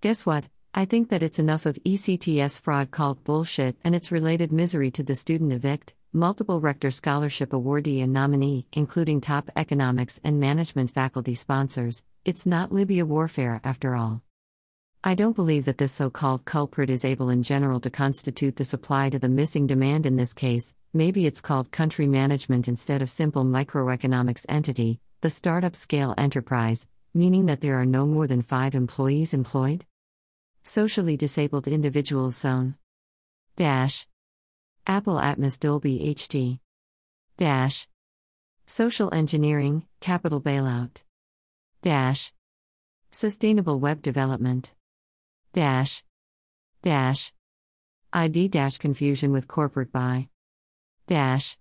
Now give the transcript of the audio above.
Guess what? I think that it's enough of ECTS fraud called bullshit and its related misery to the student evict, multiple Rector Scholarship awardee and nominee, including top economics and management faculty sponsors. It's not Libya warfare after all. I don't believe that this so called culprit is able in general to constitute the supply to the missing demand in this case. Maybe it's called country management instead of simple microeconomics entity, the startup scale enterprise, meaning that there are no more than five employees employed? Socially disabled individuals zone. Dash. Apple Atmos Dolby HD. Dash. Social engineering, capital bailout. Dash. Sustainable web development. Dash. Dash. IB dash confusion with corporate buy. Dash.